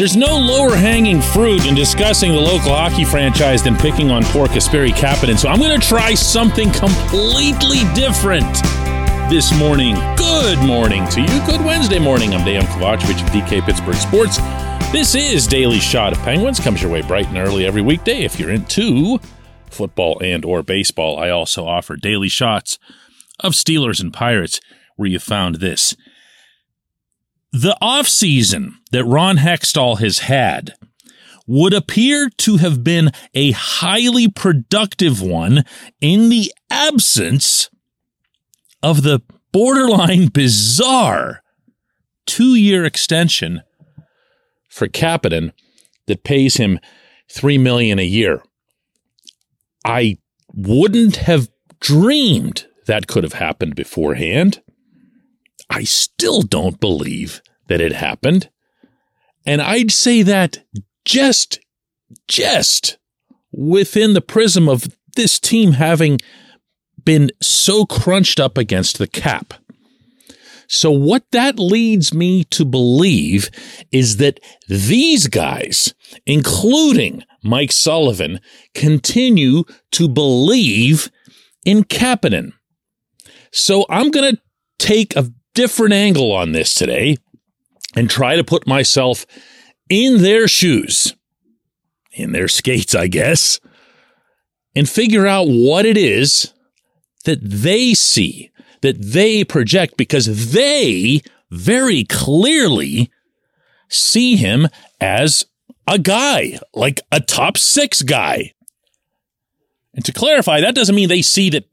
There's no lower hanging fruit in discussing the local hockey franchise than picking on poor Kasperi Kapanen, so I'm going to try something completely different this morning. Good morning to you. Good Wednesday morning. I'm Dan Kovacevic of DK Pittsburgh Sports. This is Daily Shot of Penguins. Comes your way bright and early every weekday. If you're into football and or baseball, I also offer daily shots of Steelers and Pirates where you found this the offseason that Ron Hextall has had would appear to have been a highly productive one in the absence of the borderline bizarre two year extension for Kapanen that pays him three million a year. I wouldn't have dreamed that could have happened beforehand. I still don't believe that it happened. And I'd say that just, just within the prism of this team having been so crunched up against the cap. So, what that leads me to believe is that these guys, including Mike Sullivan, continue to believe in Kapanen. So, I'm going to take a different angle on this today and try to put myself in their shoes, in their skates, I guess, and figure out what it is that they see, that they project, because they very clearly see him as a guy, like a top six guy. And to clarify, that doesn't mean they see that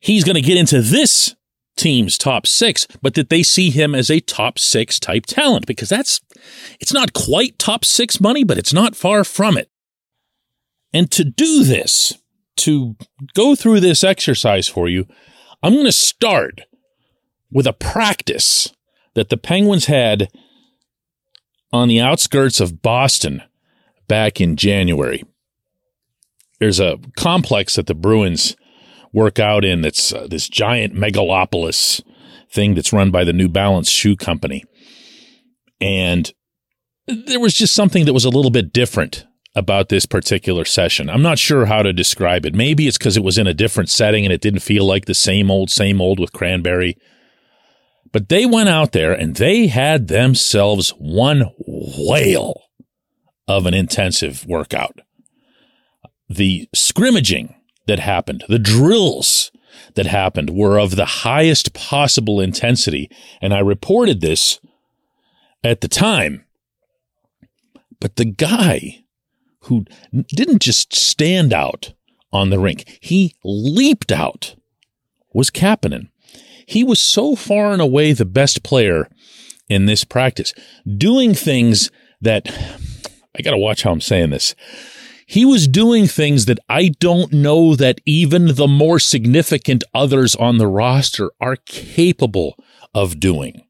he's going to get into this team's top six, but that they see him as a top six type talent because that's, it's not quite top six money, but it's not far from it. And to do this, to go through this exercise for you, I'm going to start with a practice that the Penguins had on the outskirts of Boston back in January. There's a complex that the Bruins work out in that's uh, this giant megalopolis thing that's run by the New Balance shoe company. And there was just something that was a little bit different about this particular session. I'm not sure how to describe it. Maybe it's because it was in a different setting and it didn't feel like the same old, same old with Cranberry. But they went out there and they had themselves one whale of an intensive workout. The scrimmaging that happened, the drills that happened were of the highest possible intensity. And I reported this at the time. But the guy who didn't just stand out on the rink, he leaped out was Kapanen. He was so far and away the best player in this practice, doing things that I got to watch how I'm saying this he was doing things that I don't know that even the more significant others on the roster are capable of doing.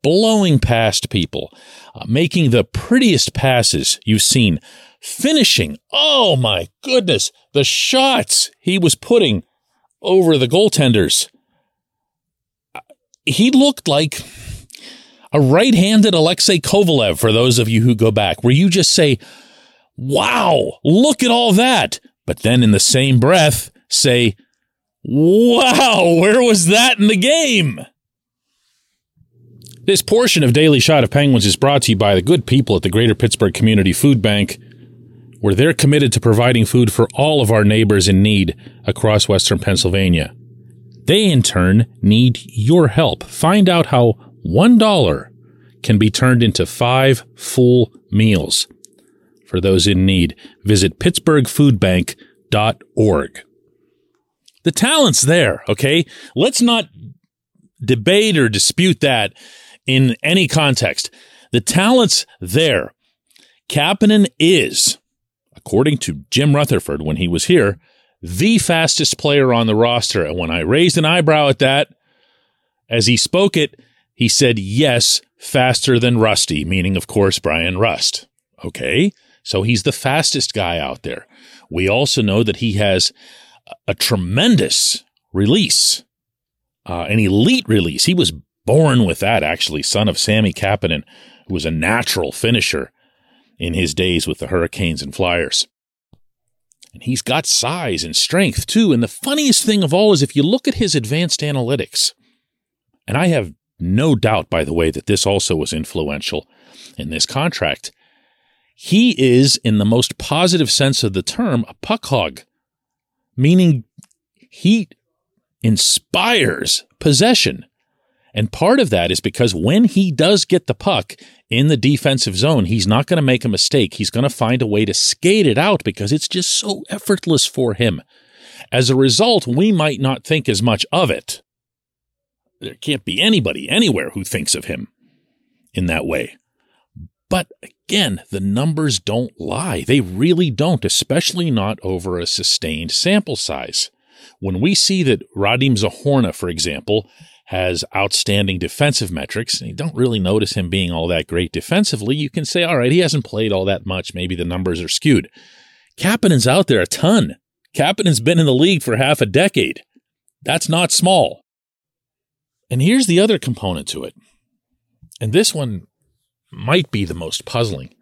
Blowing past people, uh, making the prettiest passes you've seen, finishing. Oh my goodness, the shots he was putting over the goaltenders. Uh, he looked like a right handed Alexei Kovalev for those of you who go back, where you just say, wow, look at all that. But then in the same breath, say, wow, where was that in the game? This portion of Daily Shot of Penguins is brought to you by the good people at the Greater Pittsburgh Community Food Bank, where they're committed to providing food for all of our neighbors in need across Western Pennsylvania. They, in turn, need your help. Find out how $1 can be turned into five full meals for those in need. Visit pittsburghfoodbank.org. The talent's there, okay? Let's not debate or dispute that in any context. The talent's there. Kapanen is, according to Jim Rutherford when he was here, the fastest player on the roster. And when I raised an eyebrow at that, as he spoke it, he said, yes, faster than Rusty, meaning, of course, Bryan Rust. Okay. So he's the fastest guy out there. We also know that he has a tremendous release, uh, an elite release. He was born with that, actually, son of Sami Kapanen, who was a natural finisher in his days with the Hurricanes and Flyers. And he's got size and strength too. And the funniest thing of all is if you look at his advanced analytics, and I have no doubt, by the way, that this also was influential in this contract. He is, in the most positive sense of the term, a puck hog, meaning he inspires possession. And part of that is because when he does get the puck in the defensive zone, he's not going to make a mistake. He's going to find a way to skate it out because it's just so effortless for him. As a result, we might not think as much of it. There can't be anybody anywhere who thinks of him in that way. But again, the numbers don't lie. They really don't, especially not over a sustained sample size. When we see that Radim Zohorna, for example, has outstanding defensive metrics, and you don't really notice him being all that great defensively, you can say, all right, he hasn't played all that much. Maybe the numbers are skewed. Kapanen's out there a ton. Kapanen's been in the league for half a decade. That's not small. And here's the other component to it. And this one might be the most puzzling.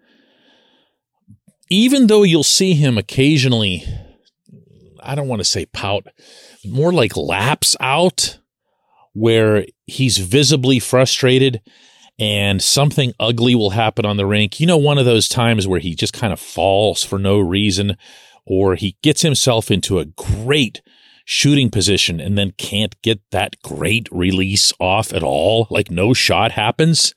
Even though you'll see him occasionally, I don't want to say pout, more like lapse out, where he's visibly frustrated and something ugly will happen on the rink. You know, one of those times where he just kind of falls for no reason, or he gets himself into a great shooting position and then can't get that great release off at all, like no shot happens.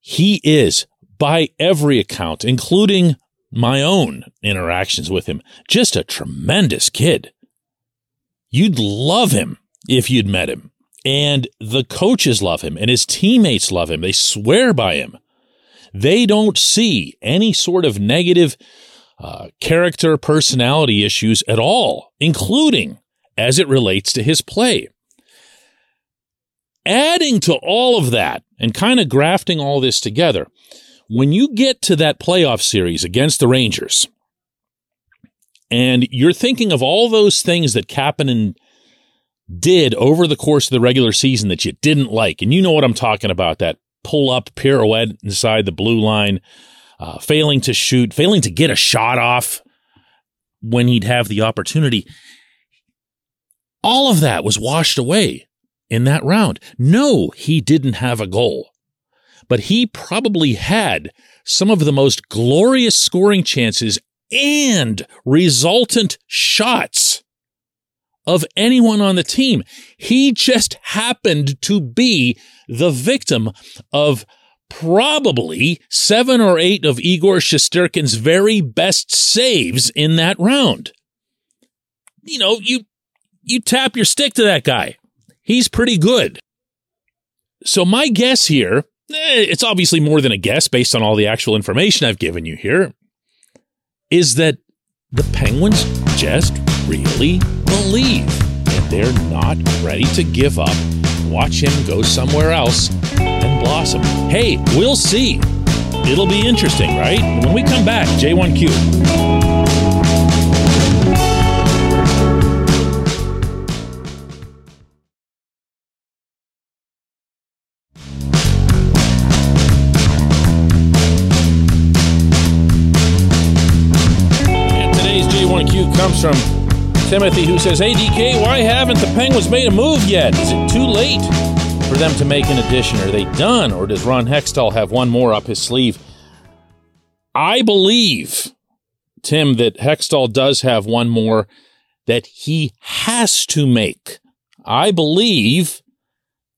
He is, by every account, including my own interactions with him, just a tremendous kid. You'd love him if you'd met him. And the coaches love him and his teammates love him. They swear by him. They don't see any sort of negative uh, character personality issues at all, including as it relates to his play. Adding to all of that and kind of grafting all this together, when you get to that playoff series against the Rangers, and you're thinking of all those things that Kapanen did over the course of the regular season that you didn't like, and you know what I'm talking about that pull up pirouette inside the blue line, uh, failing to shoot, failing to get a shot off when he'd have the opportunity. All of that was washed away in that round. No, he didn't have a goal, but he probably had some of the most glorious scoring chances and resultant shots of anyone on the team. He just happened to be the victim of probably seven or eight of Igor Shesterkin's very best saves in that round. You know, you you tap your stick to that guy. He's pretty good. So my guess here, eh, it's obviously more than a guess based on all the actual information I've given you here, is that the Penguins just really believe and they're not ready to give up. Watch him go somewhere else and blossom. Hey, we'll see. It'll be interesting, right? When we come back, J1Q. Comes from Timothy, who says, Hey, DK, why haven't the Penguins made a move yet? Is it too late? for them to make an addition? Are they done, or does Ron Hextall have one more up his sleeve? I believe, Tim, that Hextall does have one more that he has to make. I believe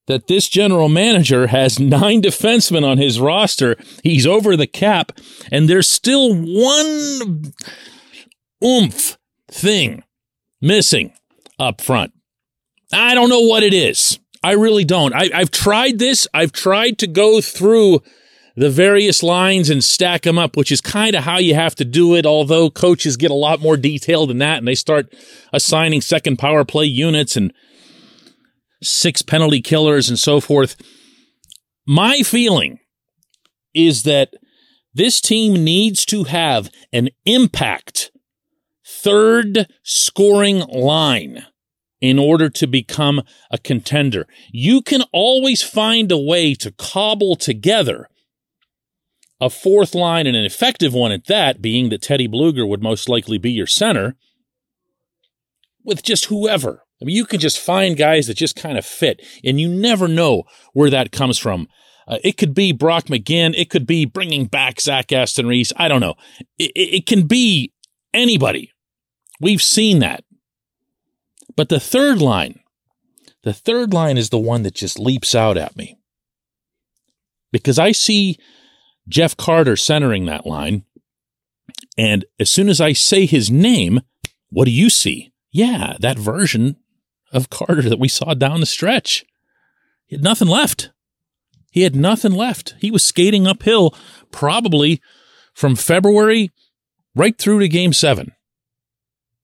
that this general manager has nine defensemen on his roster. He's over the cap, and there's still one oomph thing missing up front. I don't know what it is. I really don't. I, I've tried this. I've tried to go through the various lines and stack them up, which is kind of how you have to do it. Although coaches get a lot more detailed than that and they start assigning second power play units and six penalty killers and so forth. My feeling is that this team needs to have an impact third scoring line in order to become a contender. You can always find a way to cobble together a fourth line and an effective one at that, being that Teddy Blueger would most likely be your center with just whoever. I mean, you can just find guys that just kind of fit, and you never know where that comes from. Uh, it could be Brock McGinn. It could be bringing back Zach Aston Reese. I don't know. It, it can be anybody. We've seen that. But the third line, the third line is the one that just leaps out at me. Because I see Jeff Carter centering that line. And as soon as I say his name, what do you see? Yeah, that version of Carter that we saw down the stretch. He had nothing left. He had nothing left. He was skating uphill probably from February right through to game seven.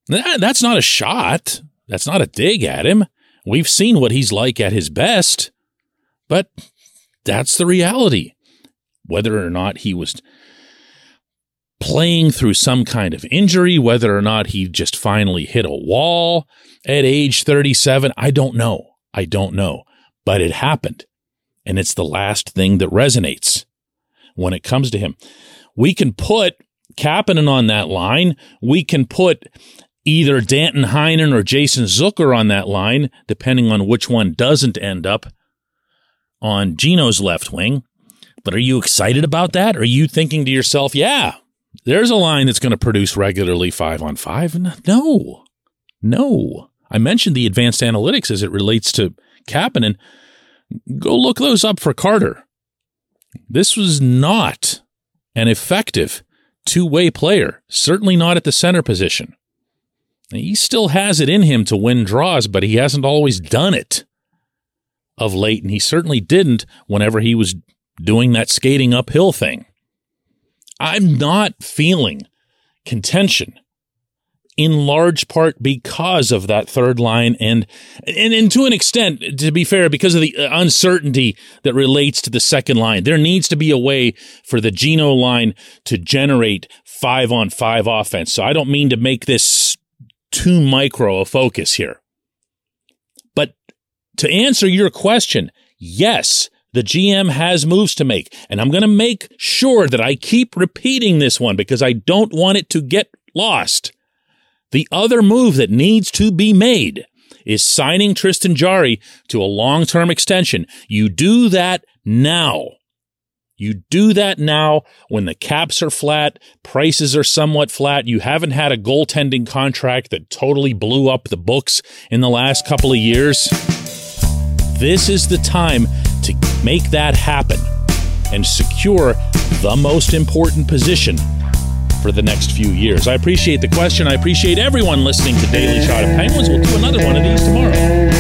That, that's not a shot. That's not a dig at him. We've seen what he's like at his best, but that's the reality. Whether or not he was playing through some kind of injury, whether or not he just finally hit a wall at age 37, I don't know. I don't know. But it happened. And it's the last thing that resonates when it comes to him. We can put Kapanen on that line. We can put either Danton Heinen or Jason Zucker on that line, depending on which one doesn't end up on Gino's left wing. But are you excited about that? Are you thinking to yourself, yeah, there's a line that's going to produce regularly five on five? No, no. I mentioned the advanced analytics as it relates to Kapanen. Go look those up for Carter. This was not an effective two way player, certainly not at the center position. He still has it in him to win draws, but he hasn't always done it of late, and he certainly didn't whenever he was doing that skating uphill thing. I'm not feeling contention in large part because of that third line and, and and to an extent to be fair because of the uh, uncertainty that relates to the second line there needs to be a way for the Gino line to generate 5 on 5 offense so I don't mean to make this too micro a focus here but to answer your question yes the GM has moves to make and I'm going to make sure that I keep repeating this one because I don't want it to get lost the other move that needs to be made is signing Tristan Jarry to a long term extension. You do that now. You do that now when the caps are flat, prices are somewhat flat. You haven't had a goaltending contract that totally blew up the books in the last couple of years. This is the time to make that happen and secure the most important position for the next few years. I appreciate the question. I appreciate everyone listening to Daily Shot of Penguins. We'll do another one of these tomorrow.